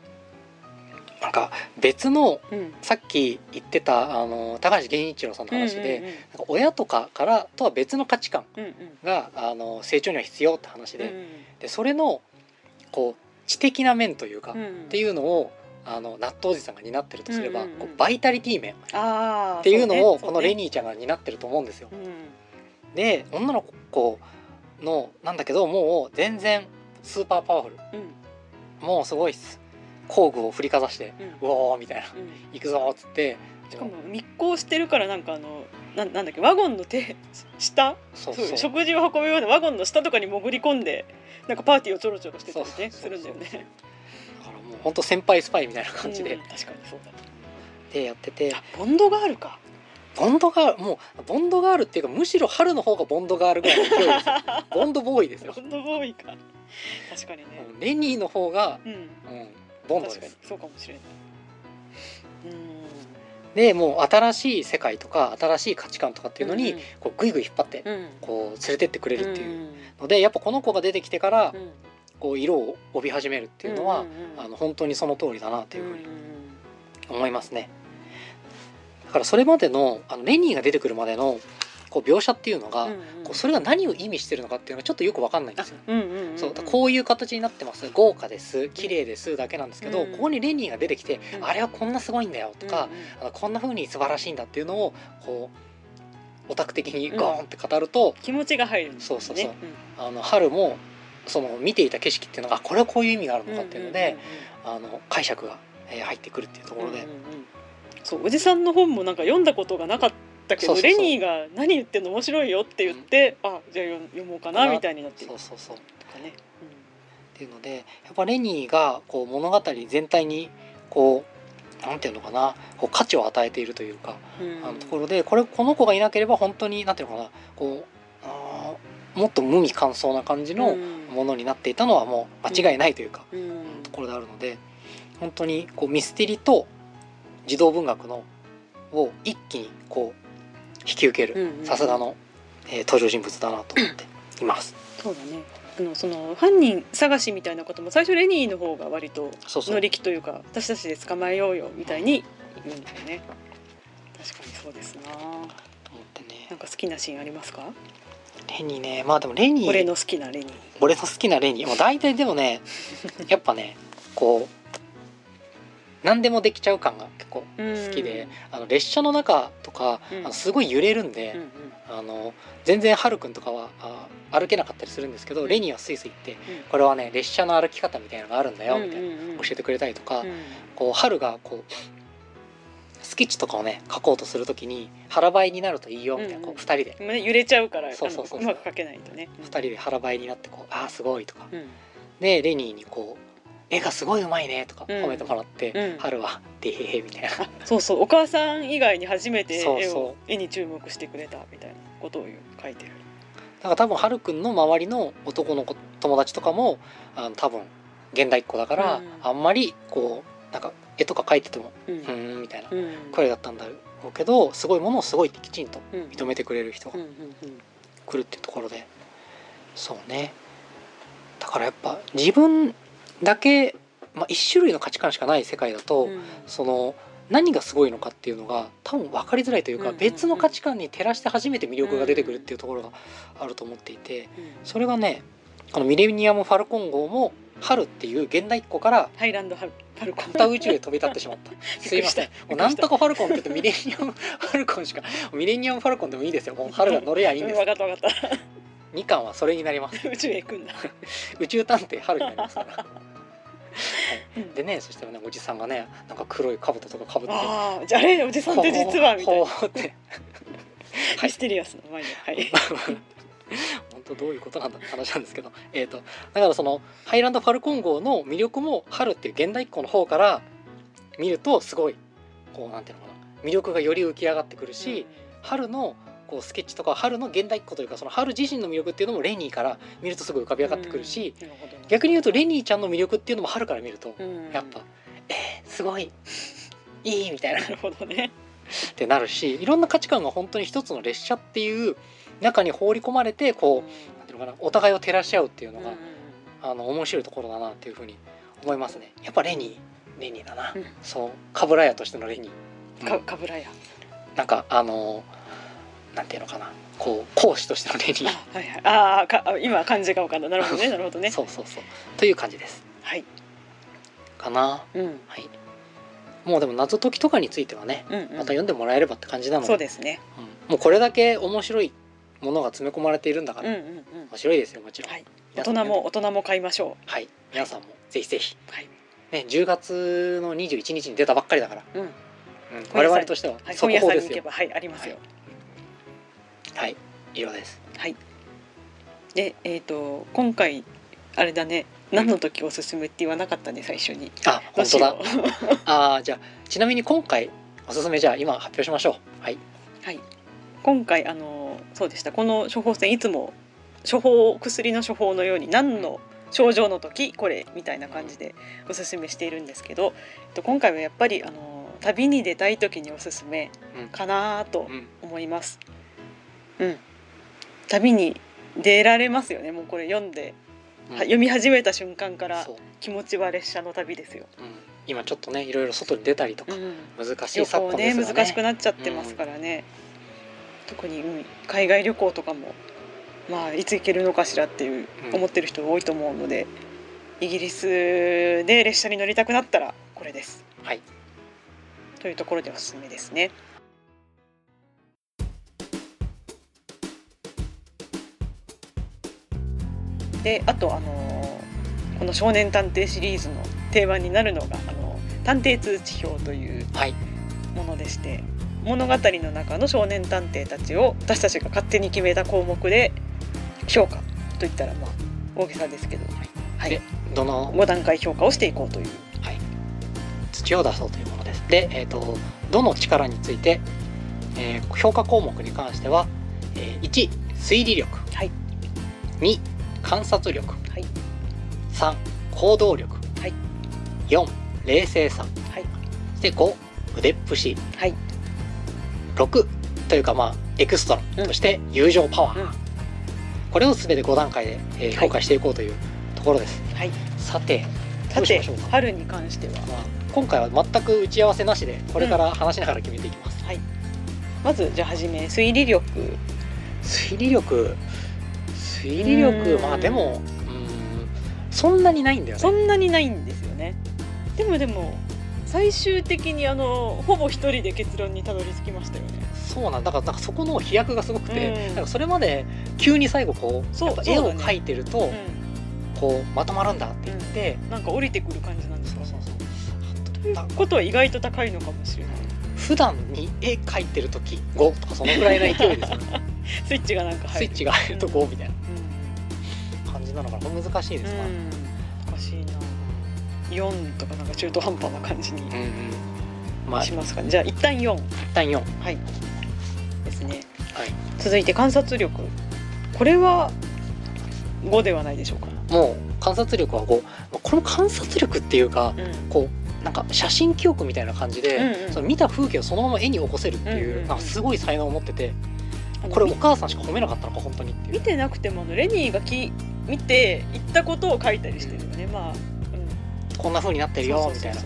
なんか別のうん。さっき言ってたあの高橋源一郎さんの話で、うんうんなんか親とかからとは別の価値観うんうん。があの成長には必要って話で,、うんでそれのこう知的な面というか、うん。っていうのをあの納豆おじさんが担ってるとすれば、うんうんうん。こうバイタリティ面っていうのをこのレニーちゃんが担ってると思うんですよ。そうねで女の子のなんだけどもう全然スーパーパワフル。うん。うんもうすごいっす。工具を振りかざしてうん。うおーみたいな。うん。行くぞーっつってしかも密航してるからなんかあのなんなんだっけワゴンの手下？そうそう。そう食事を運ぶようなワゴンの下とかに潜り込んでなんかパーティーをちょろちょろしてたりねそうそうそうするんだよね。だからもう本当先輩スパイみたいな感じでうん、確かにそうだ。でやっててあボンドガールか。ボンドガールもうボンドガールっていうかむしろ春の方がボンドガールぐらいの勢いですよ ボンドボーイですよボンドボーイか。確かにね。レニーの方が、うん。うん、ボンドですそうかもしれない。うん。でもう新しい世界とか新しい価値観とかっていうのに、こうグイグイ引っ張って、うん。こう連れてってくれるっていううんのでやっぱこの子が出てきてから、うんこう色を帯び始めるっていうのは、んんうん。あの本当にその通りだなっていうふうにんん思いますね。だからそれまでのあのレニーが出てくるまでのこう描写っていうのが、うんうん。こうそれが何を意味してるのかっていうのがちょっとよく分かんないんですよ。うんうんうんうん。そうこういう形になってます。豪華です。綺麗です。だけなんですけど、うんここにレニーが出てきて、うん。あれはこんなすごいんだよとか、あのこんな風に素晴らしいんだっていうのをこうオタク的にゴーンって語ると、気持ちが入るんですね。そうそうそう。あの春もその見ていた景色っていうのがあこれはこういう意味があるのかっていうので、あの解釈が、えー入ってくるっていうところで、うんうんうん。そうおじさんの本もなんか読んだことがなかったけどレニーが「何言ってんの面白いよ」って言って、あじゃあ読読もうかなみたいになって。るそうそうそう。っとかね。ていうのでやっぱレニーがこう物語全体にこうなんていうのかなこう価値を与えているというか、うん。あのところでこれこの子がいなければ本当になんていうのかなこうあーもっと無味乾燥な感じのものになっていたのはもう間違いないというか、ところであるので本当にこうミステリと児童文学のを一気にこう引き受けるさすがの、えー登場人物だなと思っています。そうだね。あのその犯人探しみたいなことも最初レニーの方が割と乗り気というか私たちで捕まえようよみたいに言うんだよね。確かにそうですな。と思ってね。なんか好きなシーンありますか？レニーね。まあでもレニー俺の好きなレニー。俺の好きなレニー。もう大体でもね やっぱねこう何でもできちゃう感が結構好きで、あの列車の中とか、うん。あのすごい揺れるんで、うんうん。あの全然ハルくんとかはあ歩けなかったりするんですけど、うん。レニーはスイスイ行ってこれはね列車の歩き方みたいなのがあるんだよみたいな、うんうんうん教えてくれたりとか、うん。こう春がこうスケッチとかをね描こうとするときに腹ばいになるといいよみたいな、うんうん。こう2人で。まあね揺れちゃうからそうそうそうう。まく書けないとね。2人で腹ばいになってこうああすごいとか。うん。でレニーにこう絵がすごいうまいねとかうん。褒めてもらって、うん。春はでへへみたいな。あそうそう。お母さん以外に初めて絵を絵に注目してくれたみたいなことを書いてる。だから多分春くんの周りの男の子友達とかもあの多分現代っ子だから、うん。あんまりこうなんか絵とか描いててもうん。うーんみたいなうん。声だったんだろうけどすごいものをすごいってきちんとうん。認めてくれる人が来るっていうところで。そうね。だからやっぱ自分だけ、まあ、一種類の価値観しかない世界だと、うん。その何がすごいのかっていうのが多分分かりづらいというか、別の価値観に照らして初めて魅力が出てくるっていうところがあると思っていてそれがねこのミレニアム・ファルコン号も春っていう現代っ子からハイランドハルファルコン。また宇宙へ飛び立ってしまった。すいません。もうなんとかファルコンって言うとミレニアム・ファルコンしかミレニアム・ファルコンでもいいですよ。もう春が乗れやいいんです。分かった分かっ2巻はそれになります。た宇宙へ行くんだ。宇宙探偵春になりますから、はうんい、でねそしたらねおじさんがねなんか黒い兜とかかぶって。ああじゃああれおじさんって実はみたいな。ほうって。ミステリアスな前で。はい。本当どういうことなんだって話なんですけど、えー、とだからそのハイランド・ファルコン号の魅力も春っていう現代っ子の方から見るとすごいこうなんていうのかな魅力がより浮き上がってくるし、春のこうスケッチとか春の現代っ子というかその春自身の魅力っていうのもレニーから見るとすごい浮かび上がってくるし、うん。なるね。逆に言うとレニーちゃんの魅力っていうのも春から見るとうん。やっぱ、えー、すごい いいみたいな。なるほどね。ってなるしいろんな価値観が本当に一つの列車っていう中に放り込まれてこう、なんていうのかなお互いを照らし合うっていうのが、あの面白いところだなっていうふうに思いますね。やっぱレニーレニーだな、うん。そうカブラヤとしてのレニー、かうん。かぶらやなんかあのなんていうのかな。こう講師としてのレニー。あはいはい。あーかあ今漢字が分かんだなるほどねなるほどね。そうそうそう。という感じです。はい。かな。うん。はいもうでも謎解きとかについてはねうんうん。また読んでもらえればって感じなので,、そうですね。うん。もうこれだけ面白いものが詰め込まれているんだから、うんうんうん。面白いですよもちろん、はい。大人も大人も買いましょはい。皆さんもぜひぜひ。うはい。ね10月の21日に出たばっかりだから、うん。うん、我々としてははい速報ですよ。行けばはいありますよ。はい。以上です。はい。でえっと今回あれだね何の時おすすめって言わなかったね最初に。あ本当だ。あーじゃあちなみに今回おすすめじゃあ今発表しましょう。はい。はい、今回あのそうでした。この処方箋いつも処方薬の処方のように何の症状の時これみたいな感じでおすすめしているんですけど、えっと、今回はやっぱりあの旅に出たい時におすすめうん。かなとうん思います。うん、旅に出られますよね。もうこれ読んで、うん。は読み始めた瞬間から気持ちは列車の旅ですよ。うん、今ちょっとねいろいろ外に出たりとか、うん。難しい旅昨今行ねですよね。難しくなっちゃってますからね、特に、うん海外旅行とかもまあいつ行けるのかしらっていううん。思ってる人多いと思うので、イギリスで列車に乗りたくなったらこれです。はい。というところでおすすめですね。であとあのーこの「少年探偵」シリーズの定番になるのが「あの探偵通知表」というはい。ものでして物語の中の少年探偵たちを私たちが勝手に決めた項目で評価といったらまあ大げさですけど、はい。でどの？5段階評価をしていこうという。土を出そうというものです。で、えー、とどの力について、えー評価項目に関しては、えー1推理力、はい。2観察力、はい。3行動力、はい。4冷静さ、はい。そして5腕っぷし。はい。6というかまあエクストラ。として友情パワー、うん。これを全て5段階で、えーはい。評価していこうというところです、はい。さてどさてうしましょうか？春に関しては。まあ、今回は全く打ち合わせなしでこれから話しながら決めていきます、はい。まずじゃあ初め推理力。推理力推理力うん。まあでもうんそんなにないんだよね。そんなにないんですよね。でもでも最終的にあのほぼ一人で結論にたどり着きましたよね。そうなんだ。からなんかそこの飛躍がすごくて、うん。なんかそれまで急に最後こうそう絵を描いてると、うこうまとまるんだって。言って、ん。なんか降りてくる感じなんですかね。そう。ということは意外と高いのかもしれない普段に絵描いてる時5とかそのぐらいの勢いですよね。スイッチがなんかス入る。イッチが入ると5みたいな。うん感じなのかな。難しいですか、うん、おかしいな。4とかなんか中途半端な感じにうんうん。まあ。一しますかね。じゃあ一旦4旦4はい。ですね。はい。続いて観察力。これは5ではないでしょうか、もう観察力は5これも観察力っていうかうん。こうなんか写真記憶みたいな感じで、うんうん。その見た風景をそのまま絵に起こせるっていう,、うんうんうん。なんかすごい才能を持っててこれお母さんしか褒めなかったのか本当に。見てなくてもレニーがき見て言ったことを書いたりしてるよね、まあ、うん、こんな風になってるよみたいな。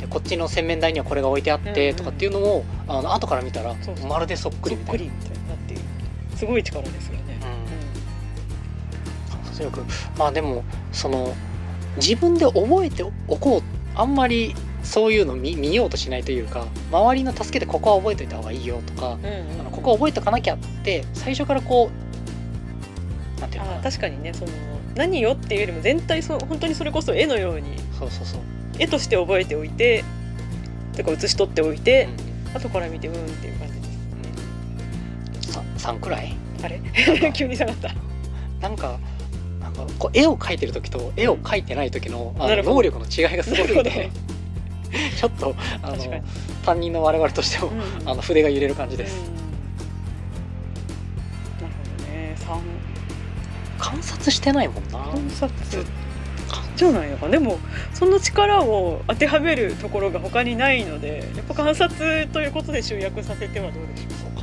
でこっちの洗面台にはこれが置いてあっうんうん。てとかっていうのを、あの後から見たらまるでそっくりみたいな。ってすごい力ですよね、観察力まあでもその自分で覚えておこうあんまりそういうの見見ようとしないというか周りの助けてここは覚えておいた方がいいよとか、うんうんうん。あのここは覚えておかなきゃって最初からこうなんていうのかな。あ確かにねその何よっていうよりも全体そう本当にそれこそ絵のようにそうそうそう、絵として覚えておいてとか写し取っておいてうん、後から見てうんっていう感じです。さ3くらい？あれ？急に下がった。なんかこう絵を描いてる時と絵を描いてない時のあの能力の違いがすごなるほど。く てちょっとあの担任の我々としても、うんあの筆が揺れる感じです、うんなるほどね。三観察してないもんな。観察。じゃないのか。でもその力を当てはめるところが他にないのでやっぱ観察ということで集約させてはどうでしょそうか。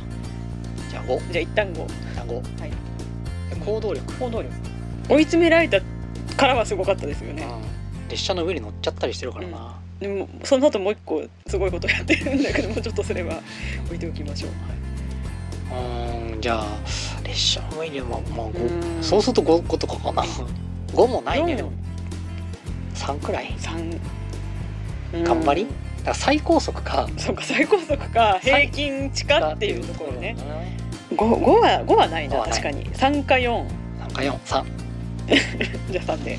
じゃあ5うじゃあ一旦5単語、はい。で行動力、行動力追い詰められたからはすごかったですよね、うん。列車の上に乗っちゃったりしてるからな、でもその後もう一個すごいことやってるんだけどもうちょっとそれは置いておきましょう。うーんじゃあ列車の上にはまあ、まあ、う5ん。そうすると 5, 5とかかな。5もないね。四でも。3くらい？三。頑張り？うんだから最高速か。そうか最高速か平均値かっていうところね。五五は五はないな確かに。三か四。3か43、じゃあ三で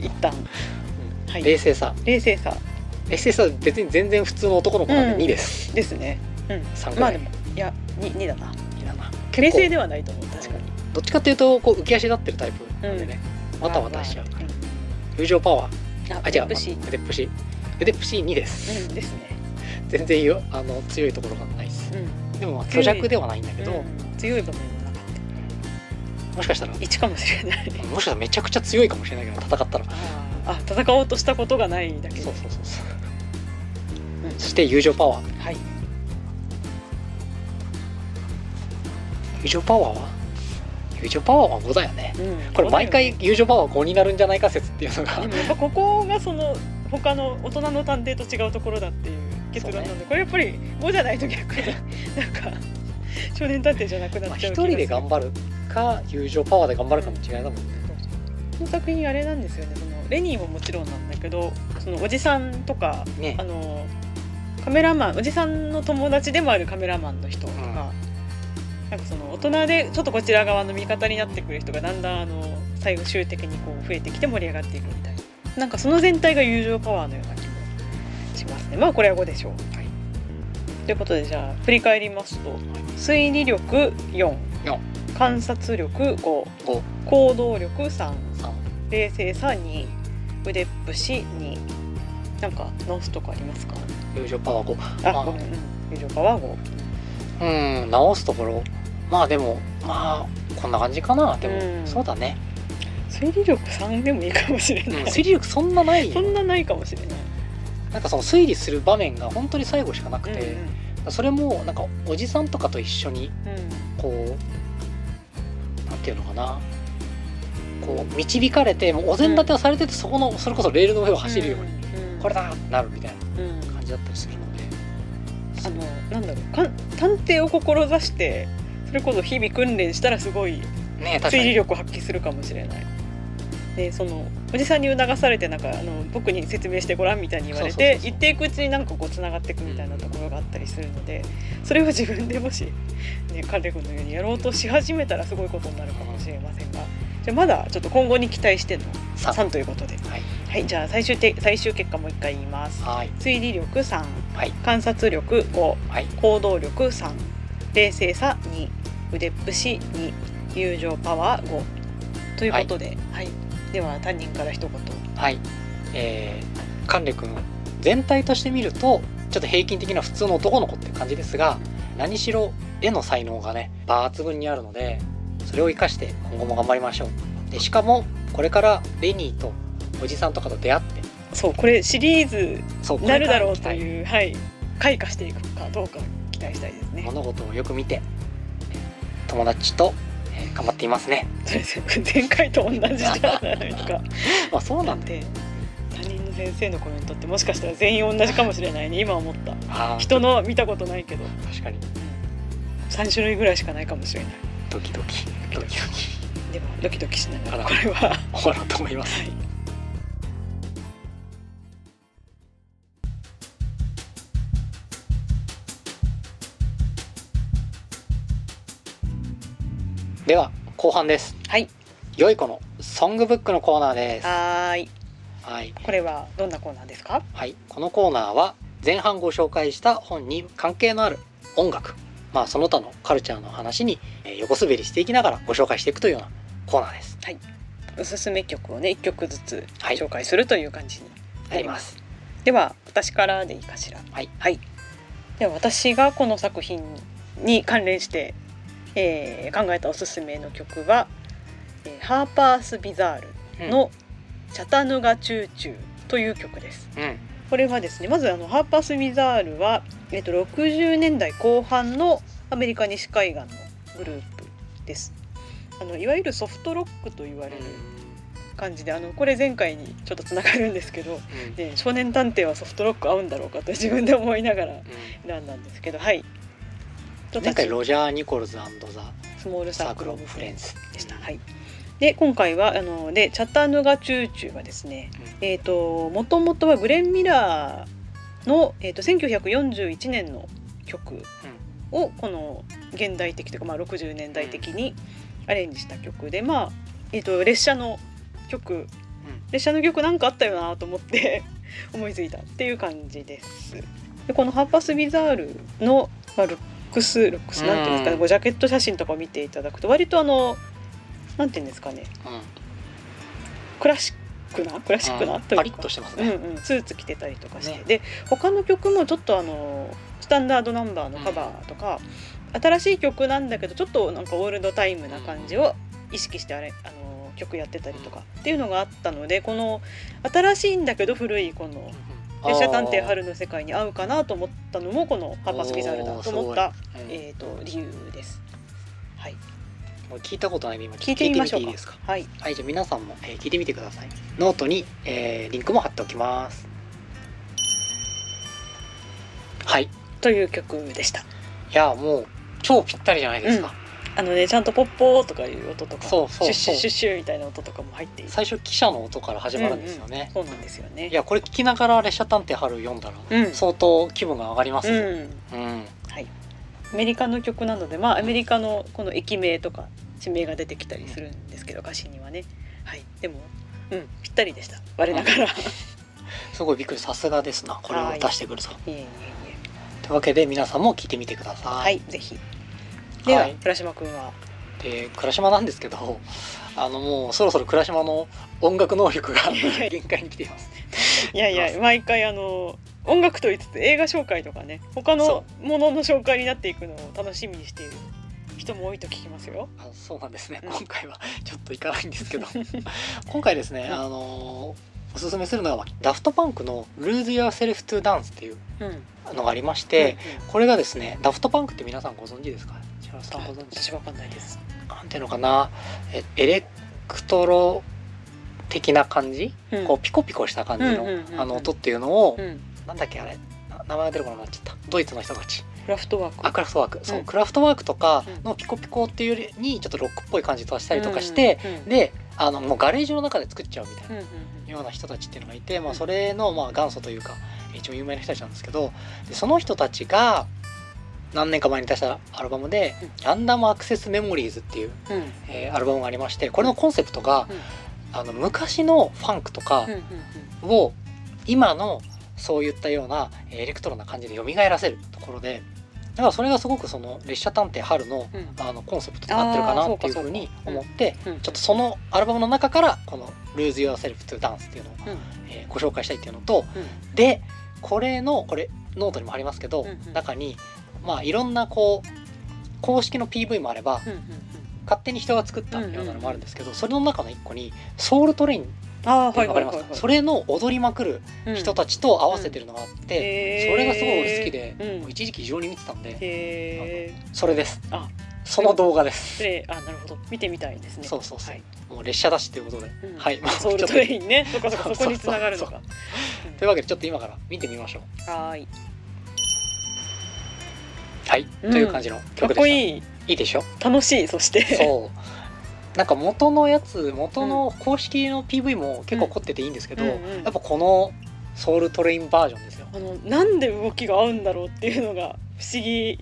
一旦。はい。冷静さ。冷静さ。冷静さ別に全然普通の男の子なんで2です、ですね。うん。3くらい、まあでもいや二二だな。2だな。冷静ではないと思う。確かに。どっちかっていうとこう浮き足立ってるタイプなんでね、わたわたしちゃう。から友情パワー。ああ違う。腕っぷし。腕っぷし。腕っぷし2です、うんですね。全然よあの強いところがないです。うん。でもまあ虚弱ではないんだけど、うん。強い場面もしかしたら。た。一かもしれない。もしかしたらめちゃくちゃ強いかもしれないけど戦ったら。ああ戦おうとしたことがないだけ。で。そうそうそうそう。うん。そして友情パワー。はい。友情パワーは？友情パワーは5だよね。うんこれ毎回友情パワー5になるんじゃないか説っていうのが。でもやっぱここがその他の大人の探偵と違うところだっていう結論なんで、これやっぱり5じゃないと逆になんか 少年探偵じゃなくなまあっちゃう気がする。一人で頑張るか友情パワーで頑張るかの違いだもんね。この作品あれなんですよね。そのレニーももちろんなんだけどそのおじさんとかね。あのカメラマンおじさんの友達でもあるカメラマンの人とか、うん。なんかその大人でちょっとこちら側の味方になってくる人がだんだんあの最終的にこう増えてきて盛り上がっていくみたいな。なんかその全体が友情パワーのような気もしますね。まあこれは5でしょう。はいということでじゃあ振り返りますと推理力4四。観察力5 5行動力3 3冷静さ2腕っぷし2なんか直すとこありますか？友情パワー5あ、まあ。ごめん、うん、友情パワー5うん直すところ。まあでもまあこんな感じかな。でも、うん。そうだね、推理力3でもいいかもしれうん、ない、推理力そんなないそんなないかもしれないなんかその推理する場面が本当に最後しかなくうんて、それもなんかおじさんとかと一緒にうん。こうなんていうのかな。こう導かれてもうお膳立てはされてて、そこのそれこそレールの上を走るように、これだってなるみたいなうん感じだったりするので、あのなんだろうかん探偵を志してそれこそ日々訓練したらすごい推理力を発揮するかもしれない。でそのおじさんに促されてなんかあの僕に説明してごらんみたいに言われて言っていくうちになんかこうつながっていくみたいなところがあったりするのでそれを自分でもし、ね、カレ君のようにやろうとし始めたらすごいことになるかもしれませんがじゃあまだちょっと今後に期待しての3 3ということで、はい。はい、じゃあ最終て最終結果もう一回言います。はい。推理力3はい。観察力5はい。行動力3冷静さ2腕っぷし2友情パワー5ということで、はいでは担任から一言。はい。えー、カンレ君全体として見るとちょっと平均的な普通の男の子って感じですが何しろ絵の才能がね抜群にあるのでそれを生かして今後も頑張りましょう。でしかもこれからレニーとおじさんとかと出会ってそうこれシリーズなるだろうというはい。開花していくかどうか期待したいですね。物事をよく見て友達と、えー頑張っていますね。前回と同じじゃないですか。ま あそうななんんでで担任の先生のコメントってもしかしたら全員同じかもしれないね。今思った。人の見たことないけど。確かに。3種類ぐらいしかないかもしれない。ドキドキ。ドキドキ。でもドキドキしながら。これは。終わろうと思います。はいでは後半です。はい。良い子のソングブックのコーナーです。はーい。はい、これはどんなコーナーですか？はい、このコーナーは前半ご紹介した本に関係のある音楽。まあその他のカルチャーの話にえー横滑りしていきながらご紹介していくというようなコーナーです。おすすめ曲をね1曲ずつはい。紹介するという感じにあります。では私からでいいかしら？はい、では私がこの作品に関連して、えー考えたおすすめの曲は、えーハーパース・ビザールの「チャタヌガ・チューチュー」という曲です。うん、うんこれはですねまずあのハーパース・ビザールは、えっと60年代後半のアメリカ西海岸のグループです。あのいわゆるソフトロックと言われる感じであのこれ前回にちょっとつながるんですけどうん。で少年探偵はソフトロック合うんだろうかと自分で思いながらうん。選んだんですけどはい前回ロジジャー・ニコルズザ・スモールササークル・オブ・フレンズでした。はい。で今回はあのでチャタヌガチューチューはですね、うんえっ、ともともとはグレン・ミラーのえっ、と1941年の曲をこの現代的というかまあ60年代的にアレンジした曲で、まあえっ、と列車の曲列車の曲なんかあったよなと思って 思いついたっていう感じです。でこのハーパス・ビザールの、まあ、クスルックスなんていうんですかね、うん。こうジャケット写真とかを見ていただくと割とあのなんていうんですかねうん。クラシックなクラシックな、うん。というかパリッとしてますね。うんうん、スーツ着てたりとかして、ね。で他の曲もちょっとあのスタンダードナンバーのカバーとか、新しい曲なんだけどちょっとなんかオールドタイムな感じを意識してあれあの曲やってたりとかっていうのがあったのでこの新しいんだけど古いこの「列車探偵ハルの世界」に合うかなと思ったのもこの「ハーパース・ビザール」だと思った、うんえー、と理由です。はい、もう聞いたことない今聞いてみましょういいですか？はい、はいじゃあ皆さんも、えー聞いてみてください。ノートに、えーリンクも貼っておきます。はい。という曲でした。いやもう超ぴったりじゃないですか。あのねちゃんとポッポーとかいう音とかそうそうシュッシュッシュッシュみたいな音とかも入っていて。最初汽車の音から始まるんですよね。うんうんそうなんですよね。いやこれ聞きながら列車探偵ハル読んだら、うん。相当気分が上がりますね。うん、うん。アメリカの曲なのでまあアメリカのこの駅名とか地名が出てきたりするんですけど歌詞にはね。はい。でもうんぴったりでした。我ながら。いすごいびっくりさすがですな。これを出してくるぞ。えいえいというわけで皆さんも聞いてみてくださ。えはいいぜひでは、はい。倉島くんは。で倉島なんですけど あのもうそろそろ倉島の音楽能力が限界に来ています。いやいや毎回あの音楽と言いつつ映画紹介とかね他のそものの紹介になっていくのを楽しみにしている人も多いと聞きますよ。あそうなんですね、うん。今回は ちょっといかないんですけど。今回ですね、うん。あのーおすすめするのはダフトパンクの「Lose Yourself to Dance」っていううん、のがありまして、うんこれがですねダフトパンクって皆さんご存知ですか千原さんご存知私わかんないです。なんていうのかな。えエレクトロ的な感じ、うん。こうピコピコした感じの,、うんうんうんうん。あの音っていうのを、うん、なんだっけあれ？な名前が出るかなっちゃった。ドイツの人たち。クラフトワーク。あクラフトワーク、そううん。クラフトワークとかうん。のピコピコっていうよりにちょっとロックっぽい感じとかしたりとかして、うんうんであのもうガレージの中で作っちゃうみたいなうんうんうんような人たちっていうのがいて、まあ、うん。それのまあ元祖というか一番有名な人たちなんですけどでその人たちが何年か前に出したアルバムでうん「ランダムアクセスメモリーズ」っていう、うん。えーアルバムがありましてこれのコンセプトが、うん。あの昔のファンクとかを今のそういったようなえーエレクトロな感じで蘇らせるところでだからそれがすごくその列車探偵ハルのうん。あのコンセプトとなってるかなっていうふうに思ってうん。ちょっとそのアルバムの中からこの「Lose Yourself to Dance」っていうのを、うん。えーご紹介したいっていうのとうん。でこれのこれノートにも貼りますけど、中にまあいろんなこう公式の PV もあればうんうん勝手に人が作ったようなのもあるんですけど、それの中の一個に「ソウルトレイン」ああはいわかりますか、はいはいはいそれの踊りまくるうん。人たちと合わせてるのがあって、へーそれがすごい俺好きで、うん。一時期異常に見てたんでそれです。あその動画です。それあなるほど。見てみたいですね。そうそうそう。はい。もう列車だしということで、うん。はい、まあソウルトレインね。そっかそっかそこに繋がるのか。というわけでちょっと今から見てみましょう。はーいはい、うん。という感じのかっ曲でした。こいい。いいでしょ？楽しいそして。そう。なんか元のやつ元の公式の PV も結構凝ってていいんですけど、うんうんやっぱこのソウルトレインバージョンですよ、あのなんで動きが合うんだろうっていうのが不思議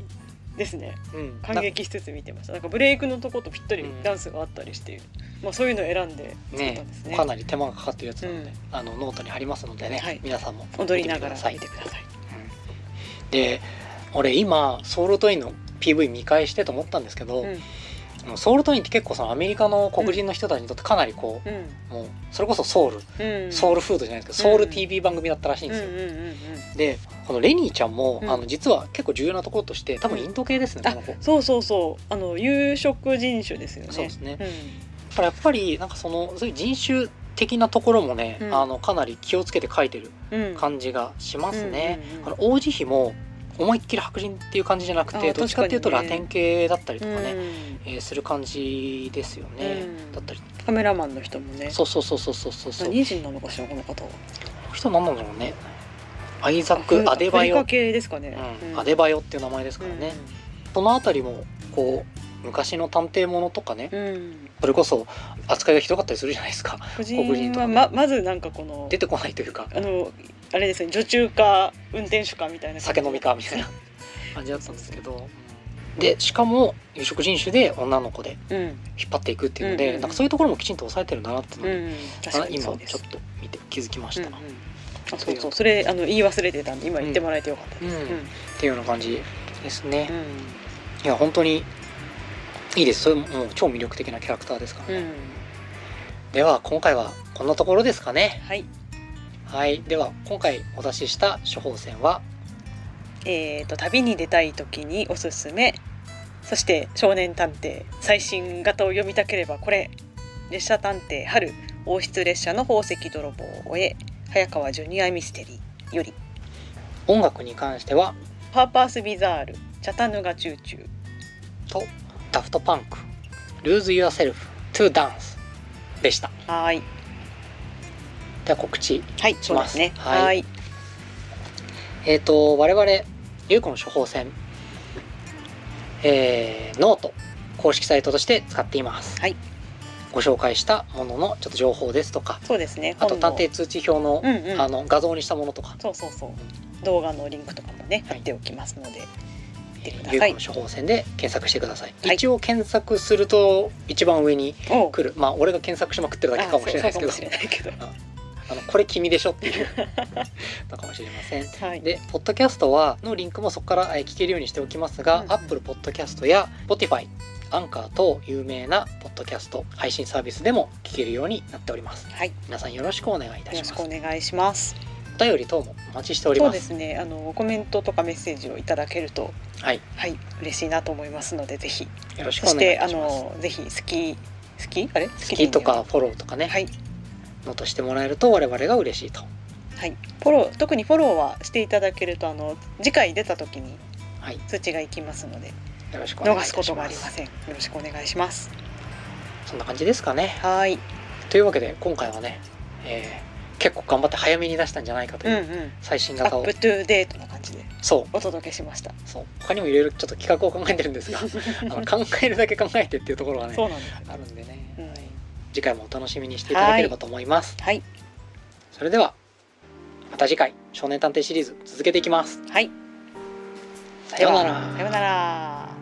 ですね。うん、感激しつつ見てました。なんかブレイクのとことぴったりうんダンスがあったりして、まあそういうのを選んで作ったねんですね。かなり手間がかかってるやつなので、うん。あのノートに貼りますのでね、はい。皆さんも踊りながら見てみてください。見てください。うん。で俺今ソウルトレインの PV 見返してと思ったんですけど、うん。ソウルトレインって結構そのアメリカの黒人の人たちにとってかなりこう、うん。もうそれこそソウル、うん。ソウルフードじゃないですけど、ソウル TV 番組だったらしいんうんですよ、うんうんうんでこのレニーちゃんも、うん。あの実は結構重要なところとして多分インド系ですね、あこの子。そうそうそう。あの有色人種ですよね。そうですね。うんだからやっぱりなんかそのそういう人種的なところもね、うん。あのかなり気をつけて書いてるうん。感じがしますね、あの王子妃も思いっきり白人っていう感じじゃなくてあどっちかっていうとラテン系だったりとかね、うん。えーする感じですよね、うん。だったりカメラマンの人もね。そうそうそうそうそうそうそ人なのかしらこの方はこの人何なんだろうね。アイザック・アデバヨ系ですかね、うん。アデバヨっていう名前ですからね、そのあたりもこう昔の探偵ものとかね、それこそ扱いがひどかったりするじゃないですか。個黒人はままずなんかこの出てこないというか。あのあれですね女中か運転手かみたいな。酒飲みかみたいな。感じだったんですけど。でしかも有色人種で女の子でうん。引っ張っていくっていうので、うんうんうん。なんかそういうところもきちんと抑えてるんだなっていうのに、うん確かに今ちょっと見て気づきました、うんうん。あそうそうそれあの言い忘れてたんで今言ってもらえてよかったです、うんうん。っていうような感じですね、うん。いや本当にいいです。それももう超魅力的なキャラクターですからね、うん。では今回はこんなところですかね。はいはい。では今回お出しした処方箋は？えー、と旅に出たい時におすすめ。そして少年探偵最新型を読みたければこれ列車探偵春王室列車の宝石泥棒を終え早川ジュニアミステリーより。音楽に関しては？パーパースビザールチャタヌガチューチュー。とダフトパンク Lose Yourself to Dance でした。はーいでは告知はいしますそうですね。はい。はーい。えっ、と我々ゆうこの処方箋えー、ノート公式サイトとして使っています。はい。ご紹介したもののちょっと情報ですとかそうですね。あと探偵通知表の,、うんうん。あの画像にしたものとか。そうそうそう。動画のリンクとかもね貼っておきますので、見てください。ゆうこの処方箋で検索してください、はい。一応検索すると一番上に来る。まあ俺が検索しまくってるだけかもしれないですけど あのこれ君でしょっていう のかもしれませんはいで、ポッドキャストはのリンクもそこからえー聞けるようにしておきますが、うんうん Apple Podcast や Spotify、アンカー等有名なポッドキャスト配信サービスでも聞けるようになっております。はい、よ皆さんよろしくお願いいたしろします。くお願いします。お便り等もお待ちしておりそうま。ですすね。あのコメントとかメッセージをいただけると、はい、はい、嬉しいなと思いますので、ぜひ。よろしくお願いそしてあいたします。のぜひ好き好き？あれ？好好きとかフォローとかね、はいノートしてもらえると我々が嬉しいと。はいフォロー特にフォローはしていただけるとあの次回出た時にはい、通知がいきますのでよろしくお願いします。すことがありません。よろしくお願いします。そんな感じですかね。はい。というわけで今回はね、えー結構頑張って早めに出したんじゃないかといううんうん。最新型を、アップトゥーデートな感じでそうお届けしました。そう他にもいろいろちょっと企画を考えてるんですが あの考えるだけ考えてっていうところがねそうなんです。あるんでね、うんはい次回もお楽しみにしていただければと思います、はい。それではまた次回少年探偵シリーズ続けていきます。はい。さようなら。さようなら。